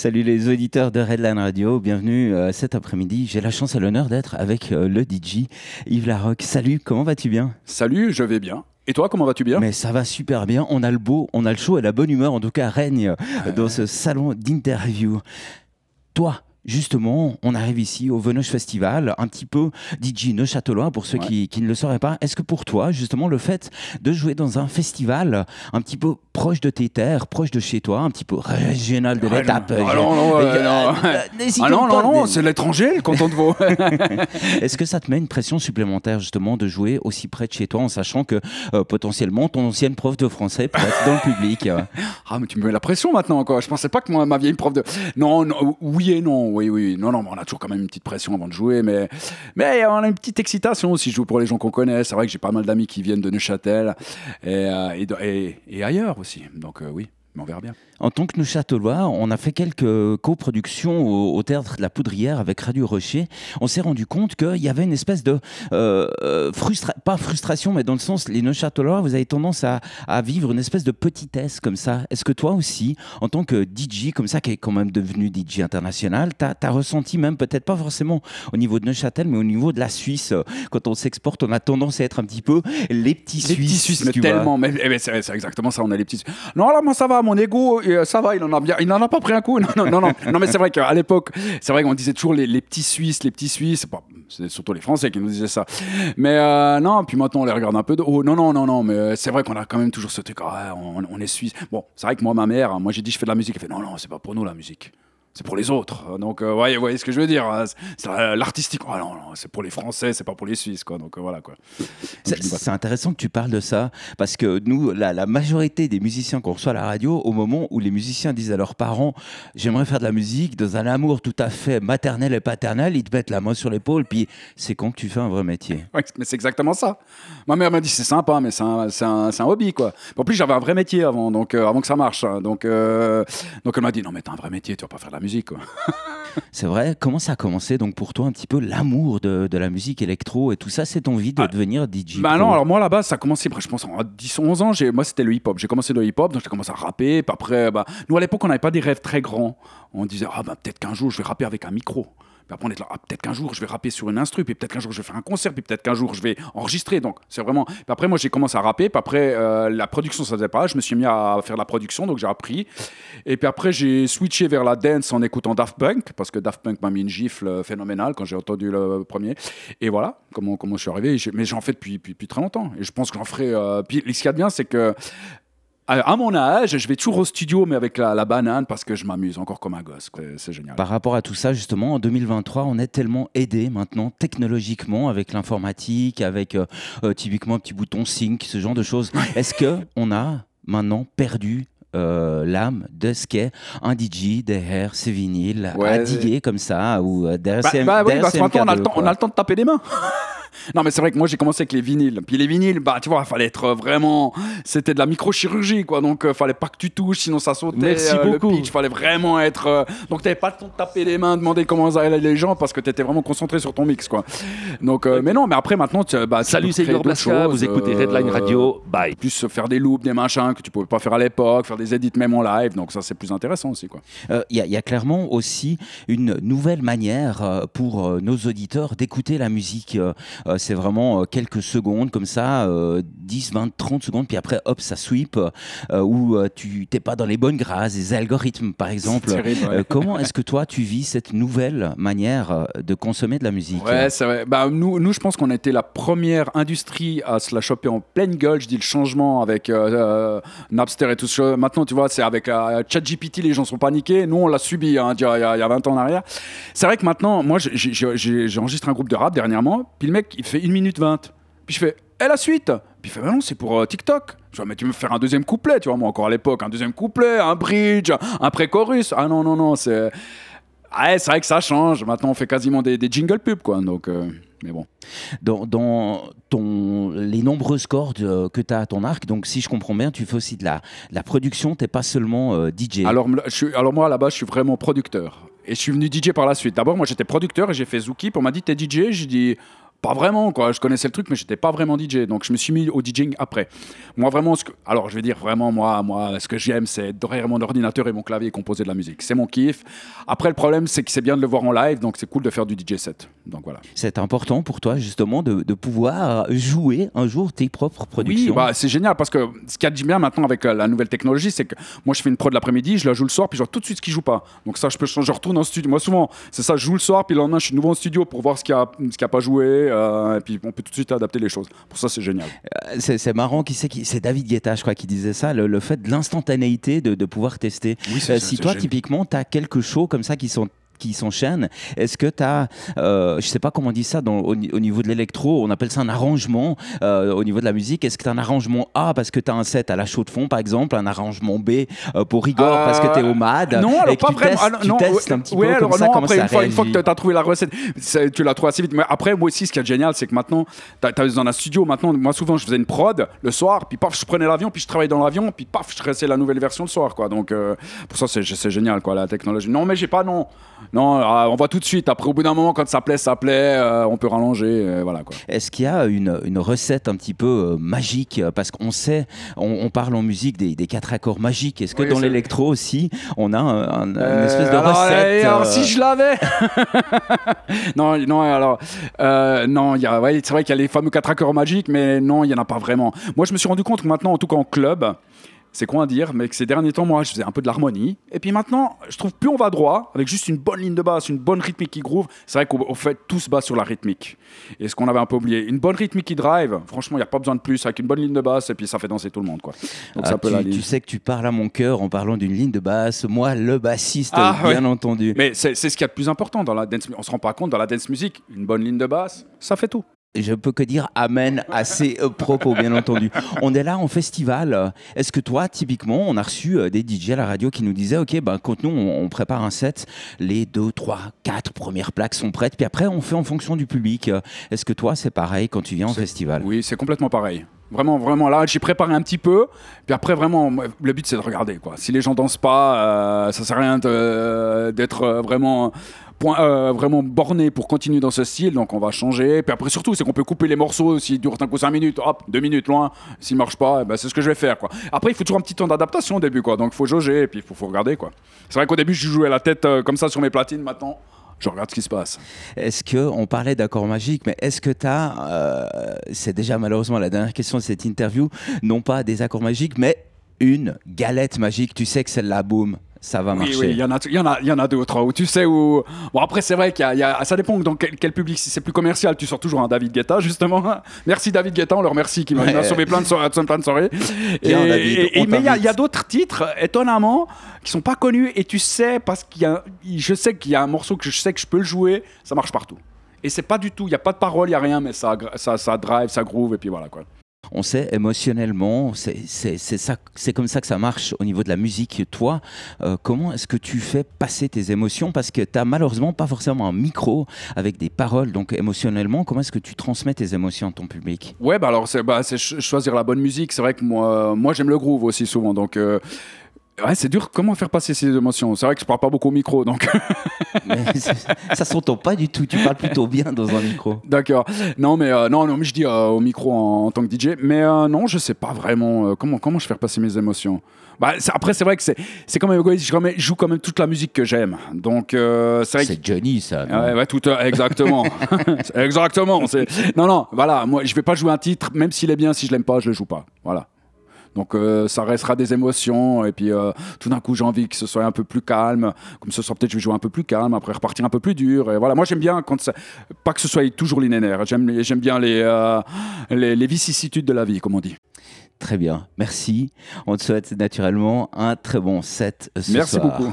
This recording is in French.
Salut les auditeurs de Redline Radio, bienvenue euh, cet après-midi. J'ai la chance et l'honneur d'être avec euh, le DJ Yves Larocque. Salut, comment vas-tu bien? Salut, je vais bien. Et toi, comment vas-tu bien? Mais ça va super bien. On a le beau, on a le chaud et la bonne humeur, en tout cas, règne dans ce salon d'interview. Toi, Justement, on arrive ici au Venoche Festival, un petit peu DJ Neuchâtelois pour ceux qui, qui, ne le sauraient pas. Est-ce que pour toi, justement, le fait de jouer dans un festival un petit peu proche de tes terres, proche de chez toi, un petit peu régional de l'étape Ah non, non, non, ah non, non, non c'est l'étranger, le canton de Vaud. Est-ce que ça te met une pression supplémentaire, justement, de jouer aussi près de chez toi en sachant que euh, potentiellement ton ancienne prof de français peut être dans le public? Ah, mais tu me mets la pression maintenant, quoi. Je pensais pas que moi, ma vieille prof de. Non, non oui et non oui, oui. Non, non, on a toujours quand même une petite pression avant de jouer, mais, mais on a une petite excitation aussi. Je joue pour les gens qu'on connaît. C'est vrai que j'ai pas mal d'amis qui viennent de Neuchâtel et, euh, et, ailleurs aussi. Donc, euh, oui, mais on verra bien. En tant que Neuchâtelois, on a fait quelques coproductions au, théâtre de la Poudrière avec Radio Rocher. On s'est rendu compte qu'il y avait une espèce de euh, euh pas frustration, mais dans le sens, les Neuchâtelois, vous avez tendance à, vivre une espèce de petitesse comme ça. Est-ce que toi aussi, en tant que DJ comme ça, qui est quand même devenu DJ international, tu as, ressenti même peut-être pas forcément au niveau de Neuchâtel, mais au niveau de la Suisse, quand on s'exporte, on a tendance à être un petit peu les petits les Suisses. Petits Suisses, mais tellement. Mais, eh ben, c'est exactement ça. On a les petits. Non, là, moi ça va. Mon ego euh, ça va, il en a bien, il n'en a pas pris un coup. Non, non, non, non, mais c'est vrai qu'à l'époque, c'est vrai qu'on disait toujours les, petits Suisses, les petits Suisses. c'est surtout les Français qui nous disaient ça. Mais euh, non, puis maintenant on les regarde un peu de haut. Non, non, non, non, mais euh, c'est vrai qu'on a quand même toujours ce truc. Ah, on, est Suisse. Bon, c'est vrai que moi, ma mère, moi j'ai dit je fais de la musique. Elle fait non, non, c'est pas pour nous la musique c'est pour les autres. Donc, euh, vous voyez ce que je veux dire. Hein. C'est l'artistique. Oh, non, non, c'est pour les Français, c'est pas pour les Suisses, quoi. Donc, euh, voilà, quoi. C'est intéressant que tu parles de ça, parce que nous, la, la majorité des musiciens qu'on reçoit à la radio, au moment où les musiciens disent à leurs parents, j'aimerais faire de la musique dans un amour tout à fait maternel et paternel, ils te mettent la main sur l'épaule, puis c'est quand que tu fais un vrai métier. mais c'est exactement ça. Ma mère m'a dit, c'est sympa, mais c'est un, un, un, hobby, quoi. En plus, j'avais un vrai métier avant, donc euh, avant que ça marche. Hein. Donc, donc elle m'a dit, non, mais t'as un vrai métier, tu vas pas faire de la musique musique. c'est vrai. Comment ça a commencé donc pour toi un petit peu l'amour de, de, la musique électro et tout ça, cette envie de ah, devenir DJ Bah non, alors moi là-bas, ça a commencé, je pense, en 10-11 ans. Moi, c'était le hip-hop. J'ai commencé le hip-hop, donc j'ai commencé à rapper. Puis après, bah, nous à l'époque, on n'avait pas des rêves très grands. On disait, ah bah peut-être qu'un jour, je vais rapper avec un micro. Puis après, on est là, ah, peut-être qu'un jour, je vais rapper sur une instru, puis peut-être qu'un jour, je vais faire un concert, puis peut-être qu'un jour, je vais enregistrer. Donc, c'est vraiment. Puis après, moi, j'ai commencé à rapper. Puis après, euh, la production, ça ne faisait pas. Je me suis mis à faire la production, donc j'ai appris. Et puis après, j'ai switché vers la dance en écoutant Daft Punk, parce que Daft Punk m'a mis une gifle phénoménale quand j'ai entendu le premier. Et voilà comment, comment je suis arrivé. Mais j'en fais depuis, depuis, très longtemps. Et je pense que j'en ferai. Euh, puis ce qu'il y a de bien, c'est que à mon âge, je vais toujours au studio, mais avec la, banane, parce que je m'amuse encore comme un gosse. C'est génial. Par rapport à tout ça, justement, en 2023, on est tellement aidé maintenant technologiquement avec l'informatique, avec euh, euh, typiquement un petit bouton sync, ce genre de choses. Est-ce que on a maintenant perdu euh, l'âme de ce qu'est un DJ derrière ses vinyles à diguer comme ça ou derrière bah, ses bah, oui, parce on a, le temps, on a le temps de taper des mains non, mais c'est vrai que moi j'ai commencé avec les vinyles. Puis les vinyles, bah tu vois, il fallait être vraiment. C'était de la microchirurgie, quoi. Donc il euh, fallait pas que tu touches, sinon ça sautait. Merci euh, beaucoup. Il fallait vraiment être. Euh, donc t'avais pas le temps de taper les mains, demander comment allaient les gens parce que t'étais vraiment concentré sur ton mix, quoi. Donc, mais non, mais après maintenant, tu, bah, Salut, c'est Igor Blaska, vous écoutez Redline Radio, bye. Plus faire des loops, des machins que tu pouvais pas faire à l'époque, faire des edits même en live. Donc ça, c'est plus intéressant aussi, quoi. Il y, y, a clairement aussi une nouvelle manière pour nos auditeurs d'écouter la musique. C'est vraiment euh, quelques secondes comme ça, 10, 20, 30 secondes, puis après, hop, ça sweep, euh, où euh, tu t'es pas dans les bonnes grâces, les algorithmes par exemple. comment est-ce que toi, tu vis cette nouvelle manière de consommer de la musique? Ouais, c'est vrai. Bah, nous, nous, je pense qu'on a été la première industrie à se la choper en pleine gueule. Je dis le changement avec Napster et tout ça. Maintenant, tu vois, c'est avec ChatGPT, les gens sont paniqués. Nous, on l'a subi hein, il, y a, il y a 20 ans en arrière. C'est vrai que maintenant, moi, j'ai enregistré un groupe de rap dernièrement, puis le mec, il fait une minute 20. Puis je fais, et la suite Puis il fait, bah non, c'est pour euh, TikTok. Je vois, mais tu veux faire un deuxième couplet, tu vois, moi encore à l'époque, un deuxième couplet, un bridge, un pré-chorus. Ah non, non, non, c'est. Ah, c'est vrai que ça change. Maintenant, on fait quasiment des, des jingle pubs, quoi. Donc, euh, mais bon. Dans, dans, ton, les nombreuses cordes euh, que tu as à ton arc, donc si je comprends bien, tu fais aussi de la, la production, tu pas seulement DJ. Alors, je suis, alors moi, là-bas, je suis vraiment producteur. Et je suis venu DJ par la suite. D'abord, moi, j'étais producteur et j'ai fait Zouki. On m'a dit, t'es DJ J'ai dit, pas vraiment, quoi. Je connaissais le truc, mais j'étais pas vraiment DJ. Donc, je me suis mis au DJing après. Moi, vraiment, ce que... alors, je vais dire vraiment, moi, moi ce que j'aime, c'est derrière mon ordinateur et mon clavier composer de la musique. C'est mon kiff. Après, le problème, c'est que c'est bien de le voir en live, donc c'est cool de faire du DJ set. Donc, voilà. C'est important pour toi, justement, de, de, pouvoir jouer un jour tes propres productions. Oui, bah, c'est génial parce que ce qu'il y a de bien maintenant avec euh, la nouvelle technologie, c'est que moi, je fais une prod l'après-midi, je la joue le soir, puis je vois tout de suite ce qui joue pas. Donc, ça, je peux je retourne en studio. Moi, souvent, c'est ça, je joue le soir, puis le lendemain, je suis nouveau en studio pour voir ce qui a, ce qui a pas joué. Euh, et puis on peut tout de suite adapter les choses. Pour ça, c'est génial. Euh, c'est marrant, qui c'est qui C'est David Guetta, je crois, qui disait ça, le, fait de l'instantanéité de, pouvoir tester. Oui, euh, si toi, typiquement, tu as quelques shows comme ça qui sont qui s'enchaînent. Est-ce que tu as, euh, je sais pas comment on dit ça dans, au, niveau de l'électro, on appelle ça un arrangement euh, au niveau de la musique. Est-ce que tu as un arrangement A parce que tu as un set à la chaude de fond, par exemple, un arrangement B euh, pour rigor parce que tu es au MAD Non, alors et pas tu vraiment. Testes, ah, non, tu testes un petit ouais, peu alors comme ça, non, après, ça une fois, une fois que tu as trouvé la recette, tu la trouves assez vite. Mais après, moi aussi, ce qui est génial, c'est que maintenant, tu as, dans un studio, maintenant, moi souvent, je faisais une prod le soir, puis paf, je prenais l'avion, puis je travaillais dans l'avion, puis paf, je restais la nouvelle version le soir, quoi. Donc, pour ça, c'est génial, quoi, la technologie. Non, mais j'ai pas, non. Non, ah, on voit tout de suite après, au bout d'un moment, quand ça plaît, ça plaît, euh, on peut rallonger. Euh, voilà, quoi. Est-ce qu'il y a une, une, recette un petit peu euh, magique? Parce qu'on sait, on, parle en musique des, des quatre accords magiques. Est-ce que dans l'électro aussi, on a un, une espèce de recette alors, si je l'avais Non, non, alors. non, ouais, c'est vrai qu'il y a les fameux quatre accords magiques, mais non, il n'y en a pas vraiment. Moi, je me suis rendu compte que maintenant, en tout cas en club, c'est quoi à dire, mais que ces derniers temps, moi, je faisais un peu de l'harmonie. Et puis maintenant, je trouve plus on va droit, avec juste une bonne ligne de basse, une bonne rythmique qui groove. C'est vrai qu'au fait, tout se base sur la rythmique. Et ce qu'on avait un peu oublié, une bonne rythmique qui drive, franchement, il n'y a pas besoin de plus, avec une bonne ligne de basse, et puis ça fait danser tout le monde. Quoi. Donc ça ah, peut tu, tu, sais que tu parles à mon cœur en parlant d'une ligne de basse. Moi, le bassiste, ah, bien entendu. Mais c'est ce qu'il y a de plus important dans la dance On se rend pas compte, dans la dance music, une bonne ligne de basse, ça fait tout. Je peux que dire amen à ces euh, propos, bien entendu. On est là en festival. Est-ce que toi, typiquement, on a reçu euh, des DJ à la radio qui nous disaient, OK, ben, quand nous, on, prépare un set, les deux, trois, quatre premières plaques sont prêtes, puis après, on fait en fonction du public. Est-ce que toi, c'est pareil quand tu viens en festival? Oui, c'est complètement pareil. Vraiment, vraiment, là, j'ai préparé un petit peu. Puis après, vraiment, le but, c'est de regarder. Quoi. Si les gens dansent pas, euh, ça sert à rien d'être vraiment point, euh, vraiment borné pour continuer dans ce style, donc on va changer. Puis après, surtout, c'est qu'on peut couper les morceaux s'ils durent un coup 5 minutes, hop, 2 minutes loin. S'ils marchent pas, eh ben, c'est ce que je vais faire. Après, il faut toujours un petit temps d'adaptation au début, quoi. donc il faut jauger et puis il faut, faut, regarder. quoi. C'est vrai qu'au début, je jouais la tête euh, comme ça sur mes platines, maintenant je regarde ce qui se passe. Est-ce que, on parlait d'accords magiques, mais est-ce que tu as, euh, c'est déjà malheureusement la dernière question de cette interview, non pas des accords magiques, mais une galette magique, tu sais que celle-là, boum, ça va marcher. Oui, il y en a, il y en a, il y en a d'autres hein, où tu sais où. Bon après c'est vrai qu'il y, a, ça dépend dans quel, public. Si c'est plus commercial, tu sors toujours un David Guetta justement. Merci David Guetta, on le remercie qui m'a sauvé plein de soirées, plein de soirées. Et, mais il y a, d'autres titres étonnamment qui sont pas connus et tu sais parce qu'il y a, je sais qu'il y a un morceau que je sais que je peux le jouer, ça marche partout. Et c'est pas du tout, il y a pas de parole, il y a rien, mais ça, ça, ça drive, ça groove et puis voilà quoi on sait émotionnellement, c'est comme ça que ça marche au niveau de la musique. Toi, euh, comment est-ce que tu fais passer tes émotions? Parce que tu n'as malheureusement pas forcément un micro avec des paroles. Donc émotionnellement, comment est-ce que tu transmets tes émotions à ton public? Ouais, bah alors c'est bah, choisir la bonne musique. C'est vrai que moi, moi j'aime le groove aussi souvent. Donc euh, Ouais, c'est dur. Comment faire passer ces émotions? C'est vrai que je parle pas beaucoup au micro, donc. ça s'entend pas du tout. Tu parles plutôt bien dans un micro. D'accord. Non, mais euh, non, non, mais je dis euh, au micro en, tant que DJ. Mais euh, non, je sais pas vraiment comment comment je fais passer mes émotions? Bah, après, c'est vrai que c'est c'est quand même égoïste. Je, joue quand même toute la musique que j'aime. Donc c'est Johnny, ça. Ouais, ouais, tout exactement, exactement. Non, non. Voilà, moi, je vais pas jouer un titre, même s'il est bien. Si je l'aime pas, je le joue pas. Voilà. Donc euh, ça restera des émotions et puis euh, tout d'un coup j'ai envie que ce soit un peu plus calme. Comme ce soir peut-être je vais jouer un peu plus calme, après repartir un peu plus dur. Et voilà, moi j'aime bien quand ça... pas que ce soit toujours linéaire. J'aime j'aime bien euh, les, les, vicissitudes de la vie, comme on dit. Très bien, merci. On te souhaite naturellement un très bon set ce Merci beaucoup.